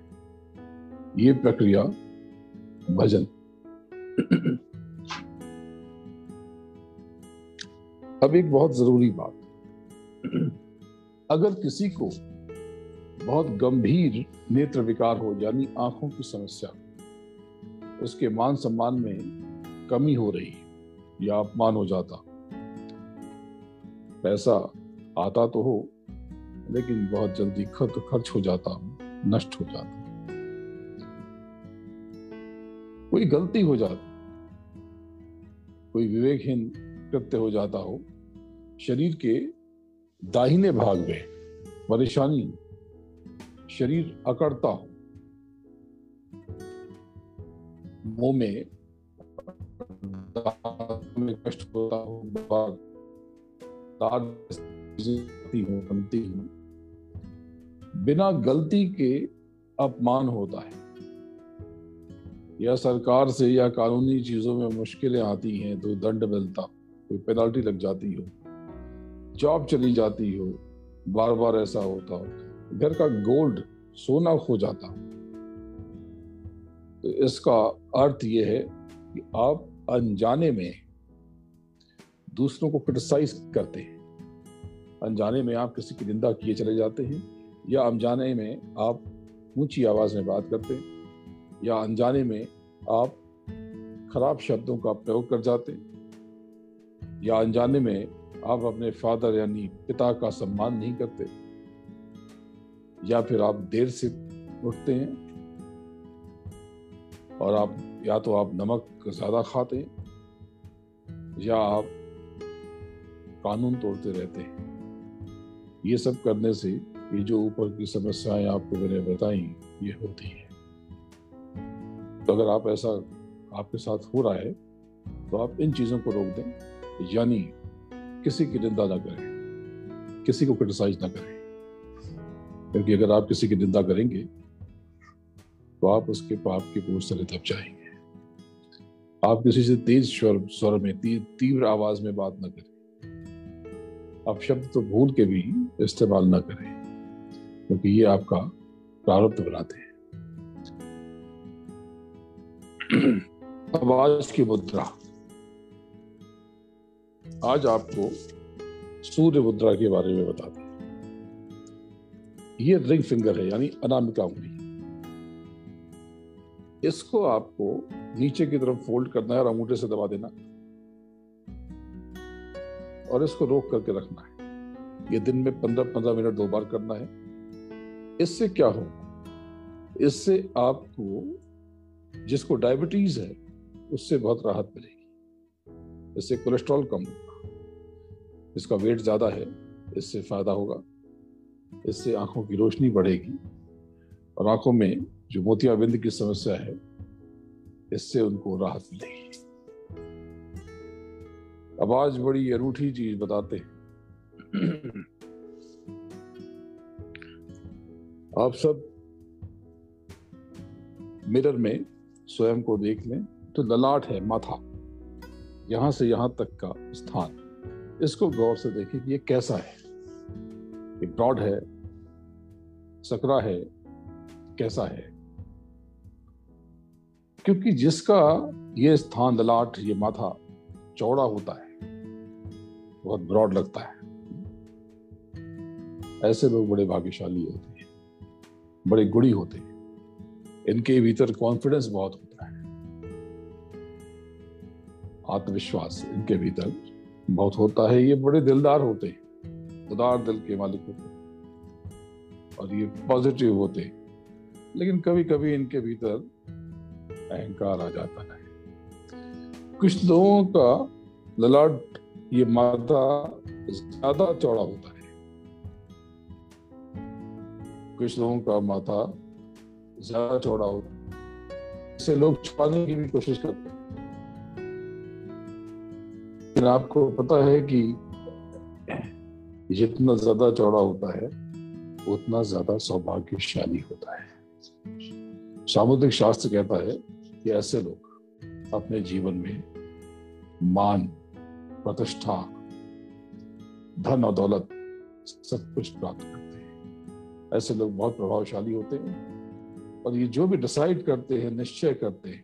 S1: ये प्रक्रिया भजन। अब एक बहुत ज़रूरी बात। अगर किसी को बहुत गंभीर नेत्र विकार हो, यानी आँखों की समस्या, उसके मान सम्मान में कमी हो रही, या अपमान हो जाता। पैसा आता तो हो, लेकिन बहुत जल्दी खर्च खर्च हो जाता, नष्ट हो जाता। कोई गलती हो जाती, कोई विवेकहीन कृत्य हो जाता हो, शरीर के दाहिने भाग में परेशानी, शरीर अकड़ता हो, मुँह में कष्ट होता हो हो बनती हो बिना गलती के अपमान होता है। या सरकार से या कानूनी चीज़ों में मुश्किलें आती हैं तो दंड मिलता, कोई पेनाल्टी लग जाती हो जॉब चली जाती हो बार बार ऐसा होता हो, घर का गोल्ड सोना खो जाता। तो इसका अर्थ यह है कि आप अनजाने में दूसरों को क्रिटिसाइज करते हैं। अनजाने में आप किसी की निंदा किए चले जाते हैं, या अनजाने में आप ऊँची आवाज़ में बात करते हैं, या अनजाने में आप खराब शब्दों का प्रयोग कर जाते हैं, या अनजाने में आप अपने फादर यानी पिता का सम्मान नहीं करते, या फिर आप देर से उठते हैं और आप या तो आप नमक ज़्यादा खाते हैं, या आप कानून तोड़ते रहते हैं। ये सब करने से ये जो ऊपर की समस्याएँ आपको मैंने बताई, ये होती है। तो अगर आप ऐसा आपके साथ हो रहा है तो आप इन चीज़ों को रोक दें, यानी किसी की निंदा ना करें, किसी को क्रिटिसाइज ना करें। क्योंकि अगर आप किसी की निंदा करेंगे तो आप उसके पाप के बोझ तले दब जाएँगे। आप किसी से तेज स्वर स्वर में तीव्र आवाज़ में बात न करें। आप शब्द तो भूल के भी इस्तेमाल ना करें, क्योंकि ये आपका प्रारब्ध बनाते हैं। आवाज़ की मुद्रा। आज आपको सूर्य मुद्रा के बारे में बताते हैं। ये रिंग फिंगर है, यानी अनामिका उंगली। इसको आपको नीचे की तरफ़ फोल्ड करना है और अंगूठे से दबा देना और इसको रोक करके रखना है। ये दिन में पंद्रह पंद्रह मिनट दो बार करना है। इससे क्या हो इससे आपको जिसको डायबिटीज़ है, उससे बहुत राहत मिलेगी। इससे कोलेस्ट्रॉल कम होगा। इसका वेट ज़्यादा है, इससे फ़ायदा होगा। इससे आँखों की रोशनी बढ़ेगी। और आँखों में जो मोतियाबिंद की समस्या है, इससे उनको राहत मिलेगी अब आज बड़ी अनूठी चीज़ बताते हैं। आप सब मिरर में स्वयं को देख लें तो ललाट है माथा, यहाँ से यहाँ तक का स्थान। इसको गौर से देखें कि ये कैसा है। ये ब्रॉड है, सकरा है, कैसा है? क्योंकि जिसका ये स्थान ललाट, ये माथा चौड़ा होता है, बहुत ब्रॉड लगता है। ऐसे लोग बड़े भाग्यशाली होते हैं, बड़े गुड़ी होते हैं। इनके भीतर कॉन्फिडेंस बहुत होता है। आत्मविश्वास इनके भीतर बहुत होता है। ये बड़े दिलदार होते हैं, उदार दिल के मालिक होते हैं और ये पॉजिटिव होते हैं। लेकिन कभी कभी इनके भीतर अहंकार आ जाता है। कुछ लोगों का ललाट, ये मादा ज़्यादा चौड़ा होता है। कुछ लोगों का माथा ज़्यादा चौड़ा होता है। इसे लोग छुपाने की भी कोशिश करते हैं। लेकिन आपको पता है कि जितना ज़्यादा चौड़ा होता है, उतना ज़्यादा सौभाग्यशाली होता है। सामुद्रिक शास्त्र कहता है कि ऐसे लोग अपने जीवन में मान, प्रतिष्ठा, धन और दौलत सब कुछ प्राप्त करते हैं। ऐसे लोग बहुत प्रभावशाली होते हैं और ये जो भी डिसाइड करते हैं, निश्चय करते हैं,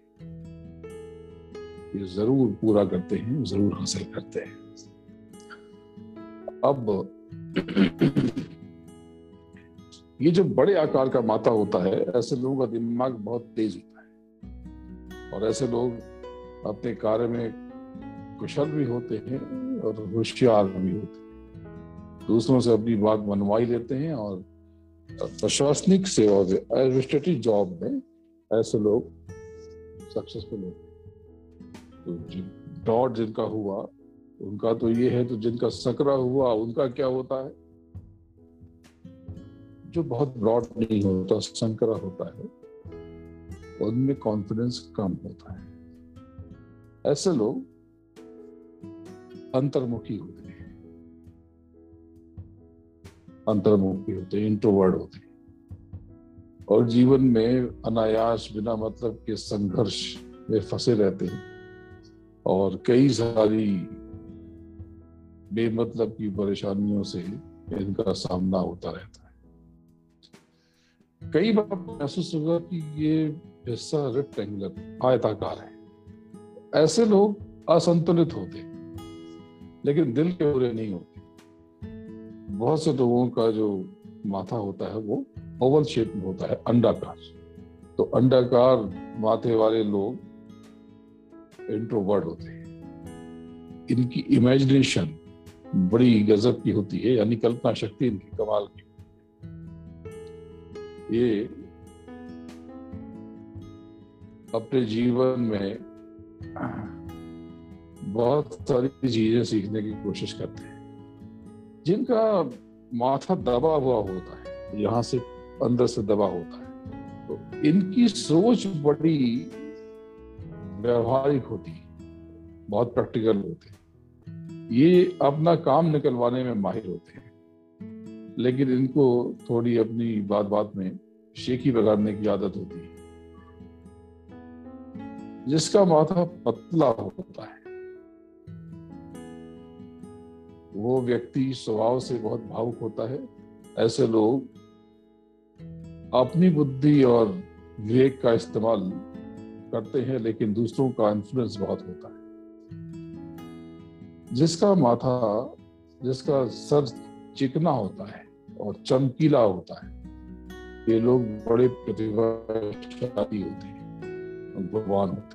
S1: ये ज़रूर पूरा करते हैं, ज़रूर हासिल करते हैं। अब ये जो बड़े आकार का माता होता है, ऐसे लोगों का दिमाग बहुत तेज होता है। और ऐसे लोग अपने कार्य में कुशल भी होते हैं और होशियार भी होते हैं। दूसरों से अपनी बात मनवाई लेते हैं और प्रशासनिक सेवा में एडमिनिस्ट्रेटिव जॉब में ऐसे लोग सक्सेसफुल होते हैं। तो डॉट जिनका हुआ, उनका तो ये है तो जिनका सकरा हुआ, उनका क्या होता है? जो बहुत ब्रॉड नहीं होता, संकरा होता है उनमें कॉन्फिडेंस कम होता है। ऐसे लोग अंतर्मुखी होते हैं। अंतर्मुखी होते हैं इंट्रोवर्ड होते हैं। और जीवन में अनायास, बिना मतलब के संघर्ष में फंसे रहते हैं। और कई सारी बेमतलब की परेशानियों से इनका सामना होता रहता है। कई बार महसूस होगा कि ये हिस्सा रेक्टेंगुलर आयताकार है। ऐसे लोग असंतुलित होते, लेकिन दिल के बुरे नहीं होते। बहुत से लोगों का जो माथा होता है, वो ओवल शेप में होता है, अंडाकार। तो अंडाकार माथे वाले लोग इंट्रोवर्ड होते हैं। इनकी इमेजिनेशन बड़ी गजब की होती है, यानी कल्पना शक्ति इनकी कमाल की ये अपने जीवन में बहुत सारी चीज़ें सीखने की कोशिश करते हैं, जिनका माथा दबा हुआ होता है, यहाँ से अंदर से दबा होता है तो इनकी सोच बड़ी व्यवहारिक होती है, बहुत प्रैक्टिकल होते हैं। ये अपना काम निकलवाने में माहिर होते हैं, लेकिन इनको थोड़ी अपनी बात बात में शेखी बगाड़ने की आदत होती है। जिसका माथा पतला होता है। वो व्यक्ति स्वभाव से बहुत भावुक होता है। ऐसे लोग अपनी बुद्धि और विवेक का इस्तेमाल करते हैं, लेकिन दूसरों का इन्फ्लुएंस बहुत होता है। जिसका माथा, जिसका सर चिकना होता है और चमकीला होता है, ये लोग बड़े प्रतिभाशाली होते हैं, भगवान होते हैं।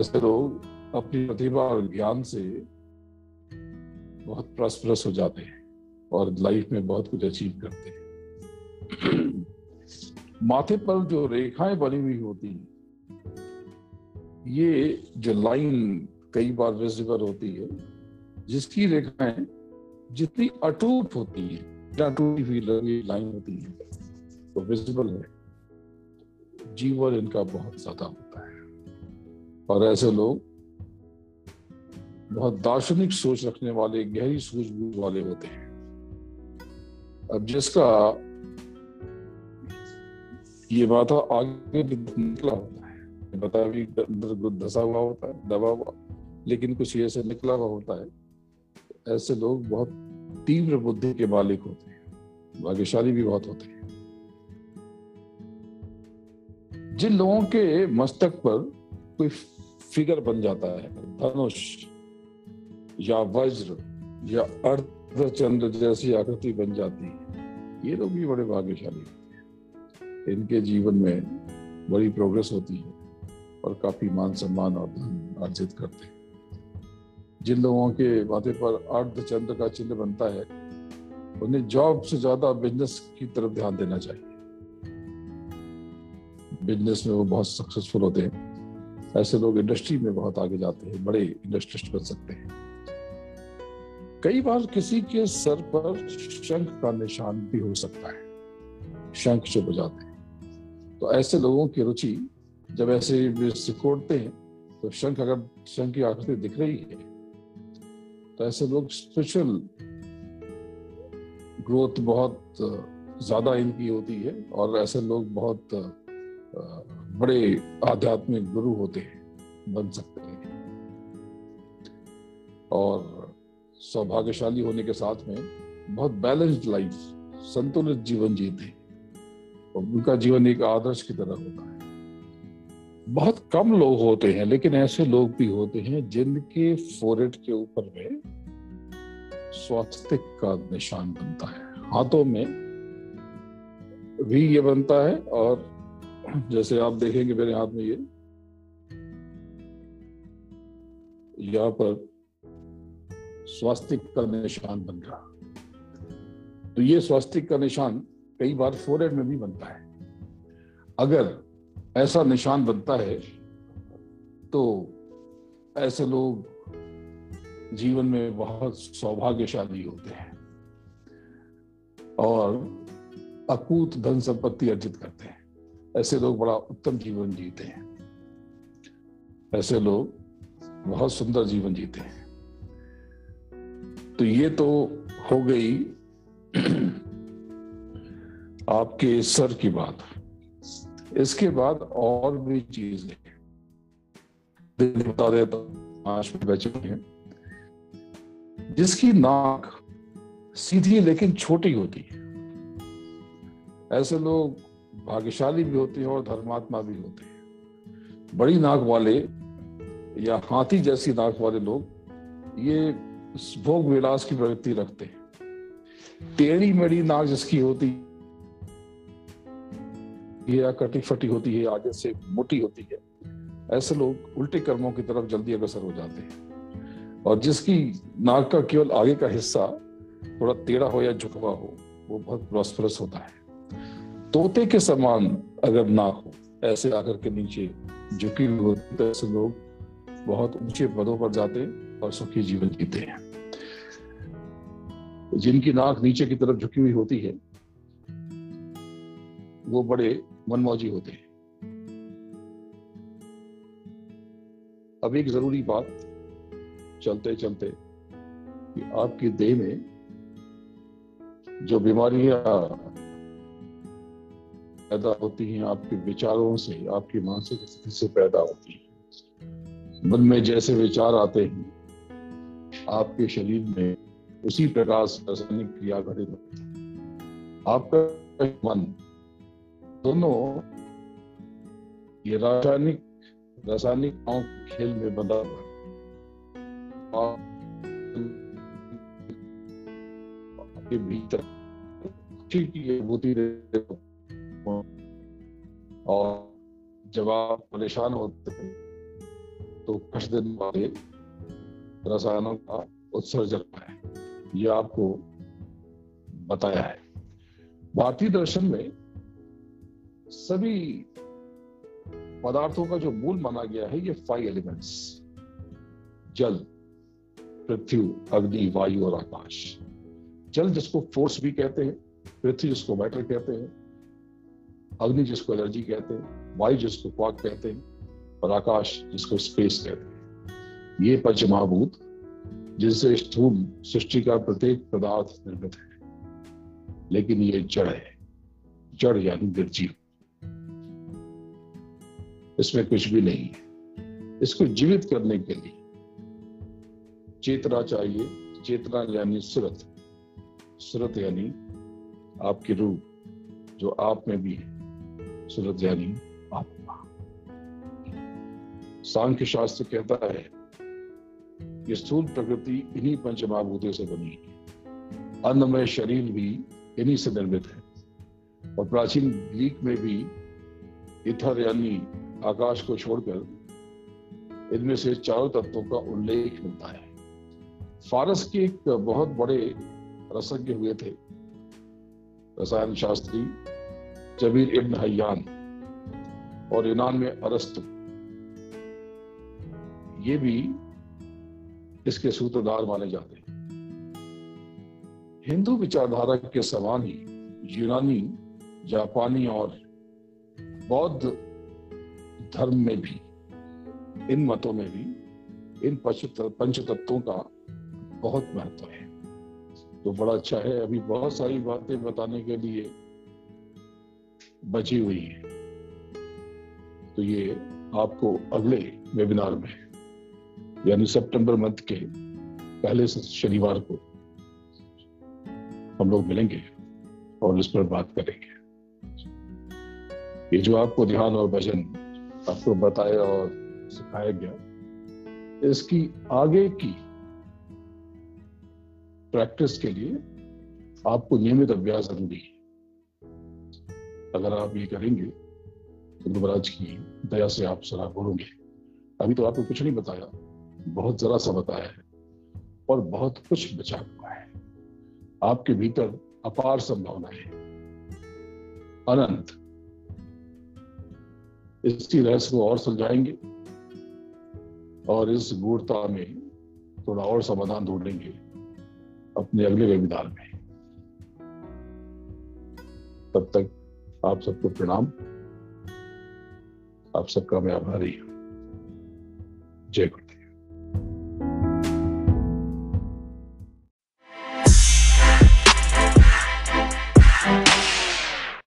S1: ऐसे लोग अपनी प्रतिभा और ज्ञान से बहुत प्रॉस्परस हो जाते हैं और लाइफ में बहुत कुछ अचीव करते हैं। माथे पर जो रेखाएँ बनी हुई होती हैं, ये जो लाइन कई बार विजिबल होती है, जिसकी रेखाएँ जितनी अटूट होती है टूटी हुई लगी लाइन होती है तो विजिबल है। जीवन इनका बहुत ज़्यादा होता है। और ऐसे लोग बहुत दार्शनिक सोच रखने वाले, गहरी सूझबूझ वाले होते हैं। अब जिसका ये बात आगे निकला होता है, बता भी धसा हुआ होता है, दबा हुआ, लेकिन कुछ ऐसे निकला हुआ होता है, ऐसे लोग बहुत तीव्र बुद्धि के मालिक होते हैं, भाग्यशाली भी बहुत होते हैं। जिन लोगों के मस्तक पर कोई फिगर बन जाता है। धनुष या वज्र या अर्धचंद्र जैसी आकृति बन जाती है। ये लोग भी बड़े भाग्यशाली होते हैं। इनके जीवन में बड़ी प्रोग्रेस होती है और काफ़ी मान सम्मान और धन अर्जित करते हैं। जिन लोगों के माथे पर अर्धचंद्र का चिन्ह बनता है, उन्हें जॉब से ज़्यादा बिज़नेस की तरफ़ ध्यान देना चाहिए। बिज़नेस में वो बहुत सक्सेसफुल होते हैं। ऐसे लोग इंडस्ट्री में बहुत आगे जाते हैं, बड़े इंडस्ट्रिस्ट बन सकते हैं। कई बार किसी के सर पर शंख का निशान भी हो सकता है, शंख जो बजाते हैं। तो ऐसे लोगों की रुचि, जब ऐसे सिकोड़ते हैं तो शंख अगर, शंख की आकृति दिख रही है तो ऐसे लोग स्पिरिचुअल ग्रोथ बहुत, ज़्यादा इनकी होती है और ऐसे लोग बहुत बड़े आध्यात्मिक गुरु होते हैं, बन सकते हैं। और सौभाग्यशाली होने के साथ में बहुत बैलेंस्ड लाइफ संतुलित जीवन जीते और उनका जीवन एक आदर्श की तरह होता है। बहुत कम लोग होते हैं, लेकिन ऐसे लोग भी होते हैं जिनके फोरेट के ऊपर में स्वास्थ्य का निशान बनता है। हाथों में भी ये बनता है और जैसे आप देखेंगे मेरे हाथ में ये। यहाँ पर स्वास्तिक का निशान बन रहा तो ये स्वास्तिक का निशान कई बार फोरहेड में भी बनता है। अगर ऐसा निशान बनता है तो ऐसे लोग जीवन में बहुत सौभाग्यशाली होते हैं और अकूत धन संपत्ति अर्जित करते हैं। ऐसे लोग बड़ा उत्तम जीवन जीते हैं। ऐसे लोग बहुत सुंदर जीवन जीते हैं। तो ये तो हो गई आपके सर की बात। इसके बाद और भी चीज़ें। बता देता मिनट बचे हैं। जिसकी नाक सीधी लेकिन छोटी होती है। ऐसे लोग भाग्यशाली भी होते हैं और धर्मात्मा भी होते हैं। बड़ी नाक वाले या हाथी जैसी नाक वाले लोग ये भोग विलास की प्रवृत्ति रखते हैं। टेढ़ी मेढ़ी नाक जिसकी होती या कटी फटी होती है, आगे से मोटी होती है, ऐसे लोग उल्टे कर्मों की तरफ़ जल्दी अग्रसर हो जाते हैं। और जिसकी नाक का केवल आगे का हिस्सा थोड़ा टेढ़ा हो या झुकवा हो, वो बहुत प्रॉस्परस होता है। तोते के समान अगर ना हो, ऐसे आकर के नीचे झुकी हुई होती तो ऐसे लोग बहुत ऊँचे पदों पर जाते और सुखी जीवन जीते हैं। जिनकी नाक नीचे की तरफ़ झुकी हुई होती है, वो बड़े मनमौजी होते हैं। अब एक ज़रूरी बात चलते चलते कि आपकी देह में जो बीमारियाँ पैदा होती हैं, आपके विचारों से, आपकी मानसिक स्थिति से पैदा होती है। मन में जैसे विचार आते हैं, आपके शरीर में उसी प्रकार से रासायनिक क्रिया घटित होती है। आपका मन, दोनों ये रासायनिक रासायनिक खेल में बंधा हुआ के भीतर की अनुभूति और जब आप परेशान होते हैं तो कुछ दिन वाले रसायनों का उत्सर्जन है। ये आपको बताया है। भारतीय दर्शन में सभी पदार्थों का जो मूल माना गया है, ये फाइव एलिमेंट्स जल, पृथ्वी, अग्नि, वायु और आकाश। जल जिसको फोर्स भी कहते हैं, पृथ्वी जिसको मैटर कहते हैं अग्नि जिसको एनर्जी कहते हैं, वायु जिसको क्वाक कहते हैं, और आकाश जिसको स्पेस कहते हैं। ये पंच महाभूत जिनसे स्थूल सृष्टि का प्रत्येक पदार्थ निर्मित है। लेकिन ये जड़ है। जड़ यानी निर्जीव। इसमें कुछ भी नहीं है। इसको जीवित करने के लिए चेतना चाहिए। चेतना यानी सुरत। सुरत यानी आपकी रूह, जो आप में भी है। सुरत आत्मा। सांख्य शास्त्र कहता है कि स्थूल प्रकृति इन्हीं पंचमहाभूतों से बनी है। अन्नमय शरीर भी इन्हीं से निर्मित है। और प्राचीन ग्रीक में भी इथर यानी आकाश को छोड़कर इनमें से चारों तत्वों का उल्लेख मिलता है। फारस के एक बहुत बड़े रसज्ञ हुए थे। रसायन शास्त्री जबीर इब्न हयान और यूनान में अरस्तु। ये भी इसके सूत्रधार माने जाते हैं। हिंदू विचारधारा के समान ही यूनानी, जापानी और बौद्ध धर्म में भी, इन मतों में भी, इन पंच तत्वों का बहुत महत्व है। तो बड़ा अच्छा है। अभी बहुत सारी बातें बताने के लिए बची हुई है। तो ये आपको अगले वेबिनार में, यानी सितंबर मंथ के पहले शनिवार को हम लोग मिलेंगे और इस पर बात करेंगे। ये जो आपको ध्यान और भजन आपको बताया और सिखाया गया, इसकी आगे की प्रैक्टिस के लिए आपको नियमित अभ्यास ज़रूरी है। अगर आप ये करेंगे तो महाराज की दया से आप सलाह बोलोगे अभी तो आपको कुछ नहीं बताया। बहुत जरा सा बताया है और बहुत कुछ बचा हुआ है। आपके भीतर अपार संभावना है। अनंत। इसी रहस्य को और सुलझाएँगे और इस गूढ़ता में थोड़ा और समाधान ढूंढेंगे अपने अगले वेबिनार में। तब तक आप सबको प्रणाम। आप सबका मैं आभारी हूँ। जय गुरु।